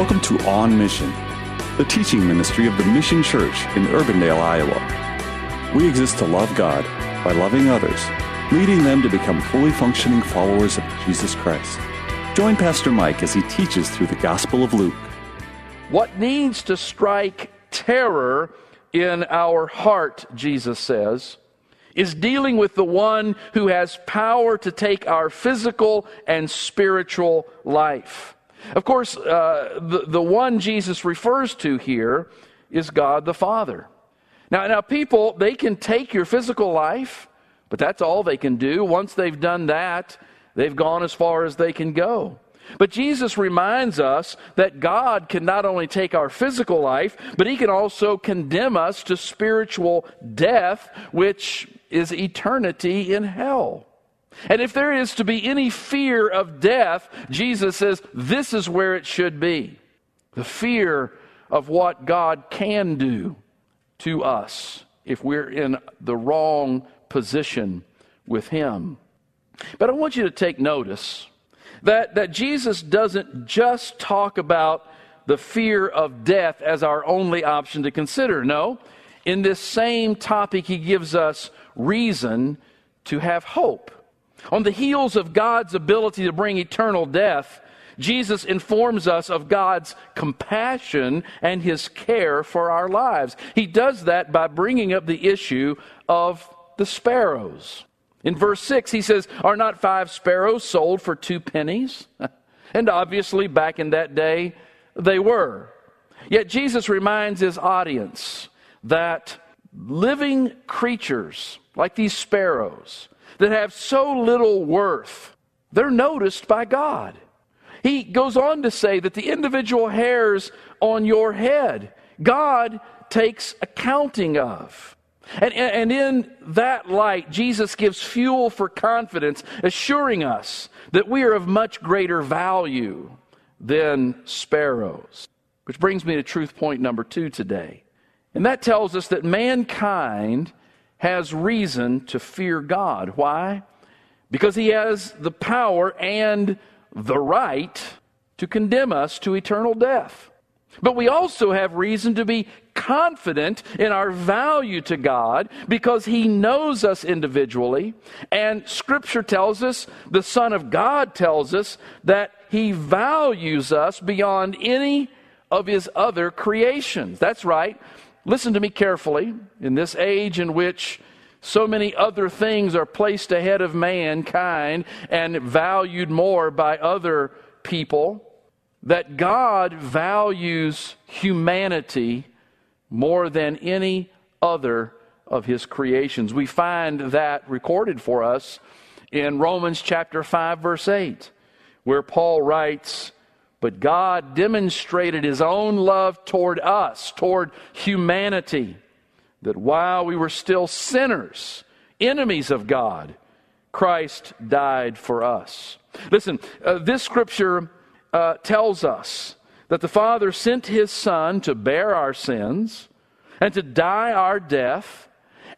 Welcome to On Mission, the teaching ministry of the Mission Church in Urbandale, Iowa. We exist to love God by loving others, leading them to become fully functioning followers of Jesus Christ. Join Pastor Mike as he teaches through the Gospel of Luke. What needs to strike terror in our heart, Jesus says, is dealing with the one who has power to take our physical and spiritual life. Of course, uh, the, the one Jesus refers to here is God the Father. Now, now, people, they can take your physical life, but that's all they can do. Once they've done that, they've gone as far as they can go. But Jesus reminds us that God can not only take our physical life, but He can also condemn us to spiritual death, which is eternity in hell. And if there is to be any fear of death, Jesus says this is where it should be the fear of what God can do to us if we're in the wrong position with Him. But I want you to take notice that, that Jesus doesn't just talk about the fear of death as our only option to consider. No, in this same topic, He gives us reason to have hope. On the heels of God's ability to bring eternal death, Jesus informs us of God's compassion and his care for our lives. He does that by bringing up the issue of the sparrows. In verse 6, he says, Are not five sparrows sold for two pennies? and obviously, back in that day, they were. Yet Jesus reminds his audience that living creatures like these sparrows that have so little worth, they're noticed by God. He goes on to say that the individual hairs on your head, God takes accounting of. And, and in that light, Jesus gives fuel for confidence, assuring us that we are of much greater value than sparrows. Which brings me to truth point number two today. And that tells us that mankind has reason to fear God. Why? Because he has the power and the right to condemn us to eternal death. But we also have reason to be confident in our value to God because He knows us individually. And Scripture tells us, the Son of God tells us, that He values us beyond any of His other creations. That's right. Listen to me carefully. In this age in which so many other things are placed ahead of mankind and valued more by other people, that God values humanity more than any other of his creations. We find that recorded for us in Romans chapter 5 verse 8 where Paul writes, but God demonstrated his own love toward us, toward humanity, that while we were still sinners, enemies of God, Christ died for us. Listen, uh, this scripture uh, tells us that the Father sent his Son to bear our sins and to die our death,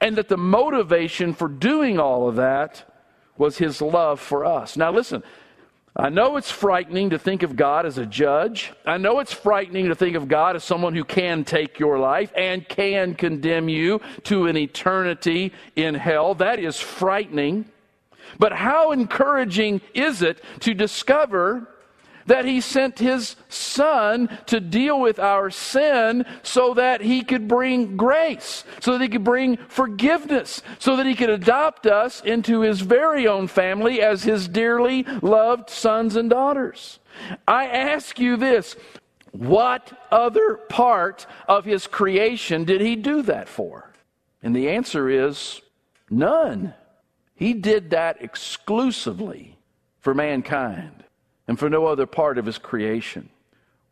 and that the motivation for doing all of that was his love for us. Now, listen, I know it's frightening to think of God as a judge. I know it's frightening to think of God as someone who can take your life and can condemn you to an eternity in hell. That is frightening. But how encouraging is it to discover that he sent his son to deal with our sin so that he could bring grace, so that he could bring forgiveness, so that he could adopt us into his very own family as his dearly loved sons and daughters. I ask you this what other part of his creation did he do that for? And the answer is none. He did that exclusively for mankind and for no other part of his creation,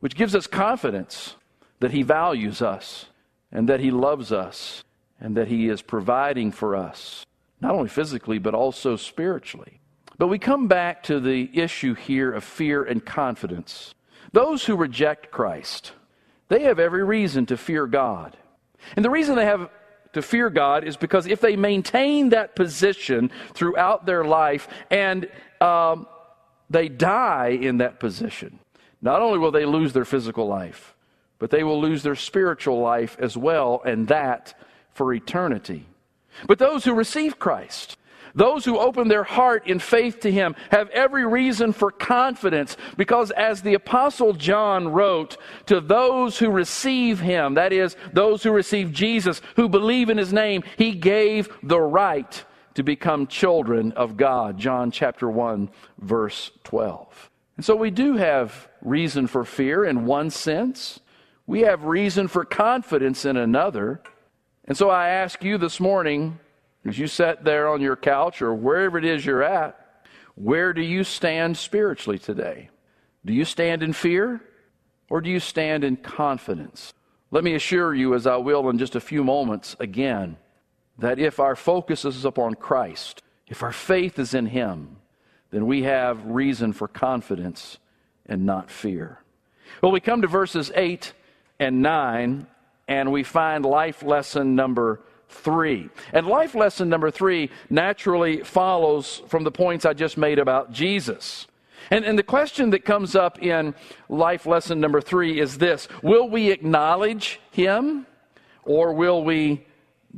which gives us confidence that he values us and that he loves us and that he is providing for us, not only physically, but also spiritually. But we come back to the issue here of fear and confidence. Those who reject Christ, they have every reason to fear God. And the reason they have to fear God is because if they maintain that position throughout their life and um, they die in that position. not only will they lose their physical life, but they will lose their spiritual life as well, and that for eternity. But those who receive Christ, those who open their heart in faith to Him have every reason for confidence because, as the Apostle John wrote, to those who receive Him, that is, those who receive Jesus, who believe in His name, He gave the right to become children of God. John chapter 1, verse 12. And so we do have reason for fear in one sense, we have reason for confidence in another. And so I ask you this morning, as you sat there on your couch or wherever it is you're at, where do you stand spiritually today? Do you stand in fear or do you stand in confidence? Let me assure you, as I will in just a few moments again, that if our focus is upon Christ, if our faith is in Him, then we have reason for confidence and not fear. Well, we come to verses 8 and 9, and we find life lesson number three. And life lesson number three naturally follows from the points I just made about Jesus. And, and the question that comes up in life lesson number three is this Will we acknowledge him or will we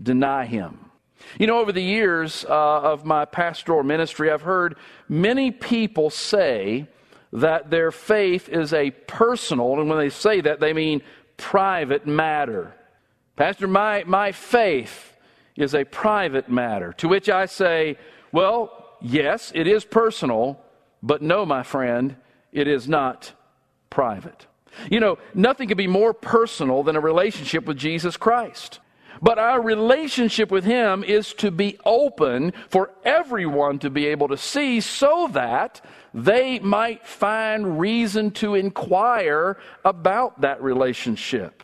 deny him? You know, over the years uh, of my pastoral ministry, I've heard many people say that their faith is a personal, and when they say that, they mean private matter. Pastor, my, my faith is a private matter. To which I say, well, yes, it is personal, but no, my friend, it is not private. You know, nothing could be more personal than a relationship with Jesus Christ. But our relationship with Him is to be open for everyone to be able to see so that they might find reason to inquire about that relationship.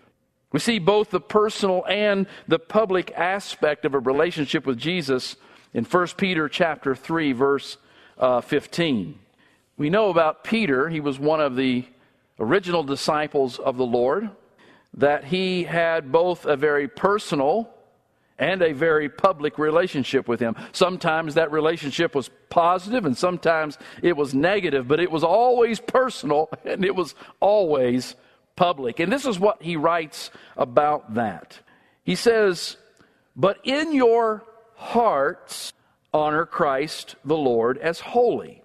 We see both the personal and the public aspect of a relationship with Jesus in 1 Peter chapter 3 verse uh, 15. We know about Peter, he was one of the original disciples of the Lord, that he had both a very personal and a very public relationship with him. Sometimes that relationship was positive and sometimes it was negative, but it was always personal and it was always public. And this is what he writes about that. He says, But in your hearts, honor Christ the Lord as holy.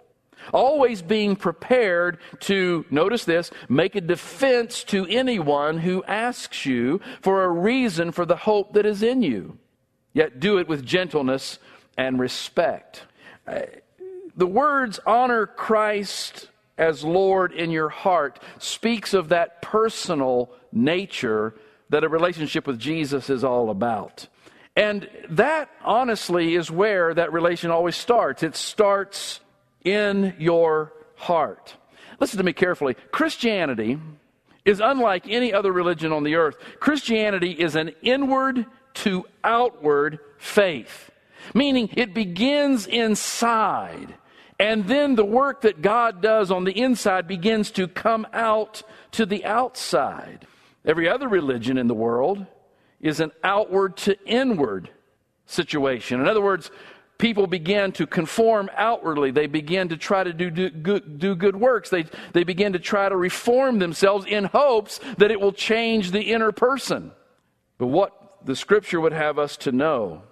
Always being prepared to, notice this, make a defense to anyone who asks you for a reason for the hope that is in you. Yet do it with gentleness and respect. Uh, the words honor Christ as Lord in your heart speaks of that personal nature that a relationship with Jesus is all about. And that, honestly, is where that relation always starts. It starts in your heart. Listen to me carefully. Christianity is unlike any other religion on the earth. Christianity is an inward to outward faith, meaning it begins inside and then the work that God does on the inside begins to come out to the outside. Every other religion in the world is an outward to inward situation. In other words, people begin to conform outwardly. They begin to try to do, do, good, do good works. They, they begin to try to reform themselves in hopes that it will change the inner person. But what the scripture would have us to know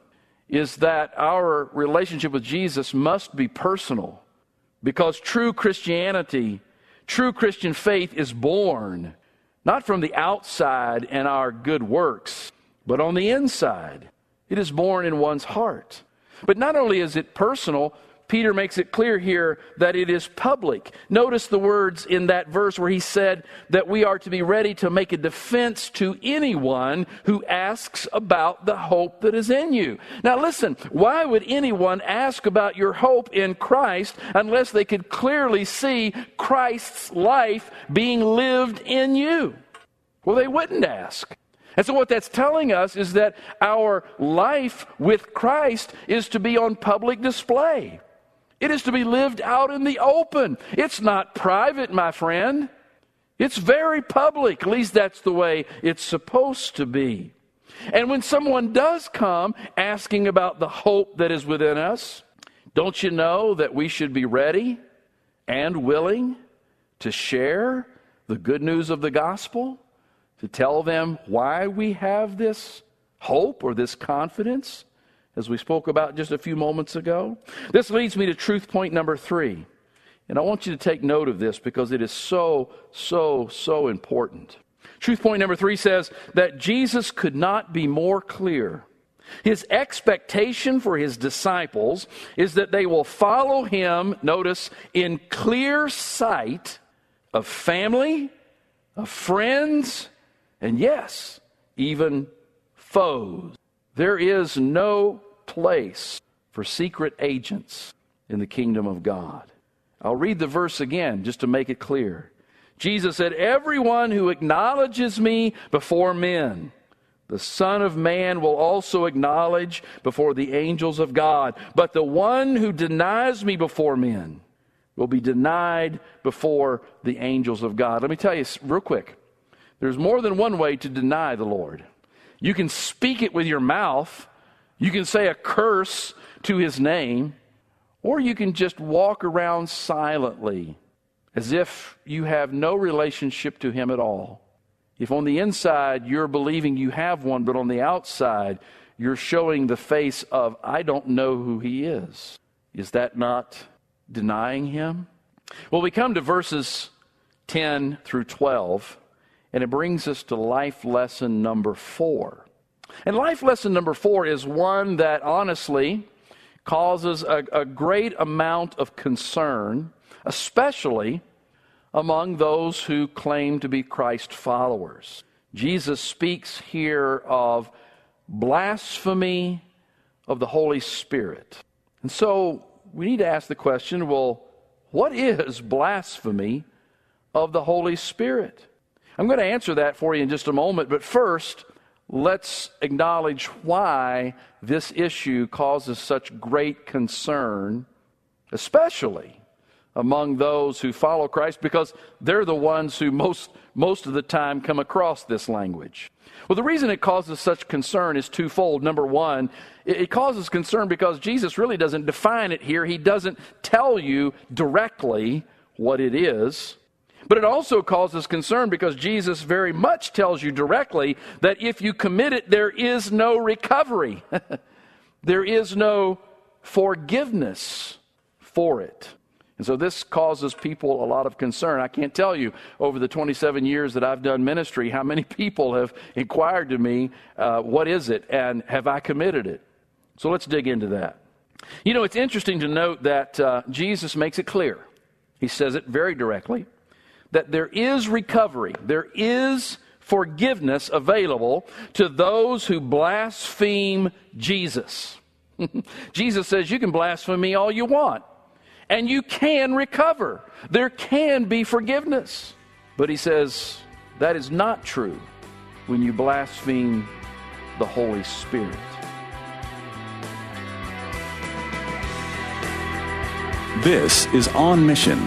is that our relationship with Jesus must be personal because true Christianity, true Christian faith is born not from the outside and our good works, but on the inside. It is born in one's heart. But not only is it personal, Peter makes it clear here that it is public. Notice the words in that verse where he said that we are to be ready to make a defense to anyone who asks about the hope that is in you. Now, listen, why would anyone ask about your hope in Christ unless they could clearly see Christ's life being lived in you? Well, they wouldn't ask. And so, what that's telling us is that our life with Christ is to be on public display. It is to be lived out in the open. It's not private, my friend. It's very public. At least that's the way it's supposed to be. And when someone does come asking about the hope that is within us, don't you know that we should be ready and willing to share the good news of the gospel, to tell them why we have this hope or this confidence, as we spoke about just a few moments ago. This leads me to truth point number three. And I want you to take note of this because it is so, so, so important. Truth point number three says that Jesus could not be more clear. His expectation for his disciples is that they will follow him, notice, in clear sight of family, of friends, and yes, even foes. There is no place for secret agents in the kingdom of God. I'll read the verse again just to make it clear. Jesus said, Everyone who acknowledges me before men, the Son of Man will also acknowledge before the angels of God. But the one who denies me before men will be denied before the angels of God. Let me tell you real quick there's more than one way to deny the Lord. You can speak it with your mouth, you can say a curse to his name, or you can just walk around silently as if you have no relationship to Him at all. If on the inside you're believing you have one, but on the outside you're showing the face of, I don't know who He is, is that not denying Him? Well, we come to verses 10 through 12, and it brings us to life lesson number four. And life lesson number four is one that honestly causes a, a great amount of concern especially among those who claim to be Christ followers. Jesus speaks here of blasphemy of the Holy Spirit. And so we need to ask the question well, what is blasphemy of the Holy Spirit? I'm going to answer that for you in just a moment, but first, let's acknowledge why this issue causes such great concern, especially among those who follow Christ because they're the ones who most, most of the time come across this language. Well, the reason it causes such concern is twofold. Number one, it causes concern because Jesus really doesn't define it here. He doesn't tell you directly what it is. But it also causes concern because Jesus very much tells you directly that if you commit it, there is no recovery. there is no forgiveness for it. And so this causes people a lot of concern. I can't tell you over the 27 years that I've done ministry how many people have inquired to me, uh, what is it and have I committed it? So let's dig into that. You know, it's interesting to note that uh, Jesus makes it clear. He says it very directly that there is recovery, there is forgiveness available to those who blaspheme Jesus. Jesus says, You can blaspheme me all you want and you can recover. There can be forgiveness. But he says that is not true when you blaspheme the Holy Spirit. This is On Mission.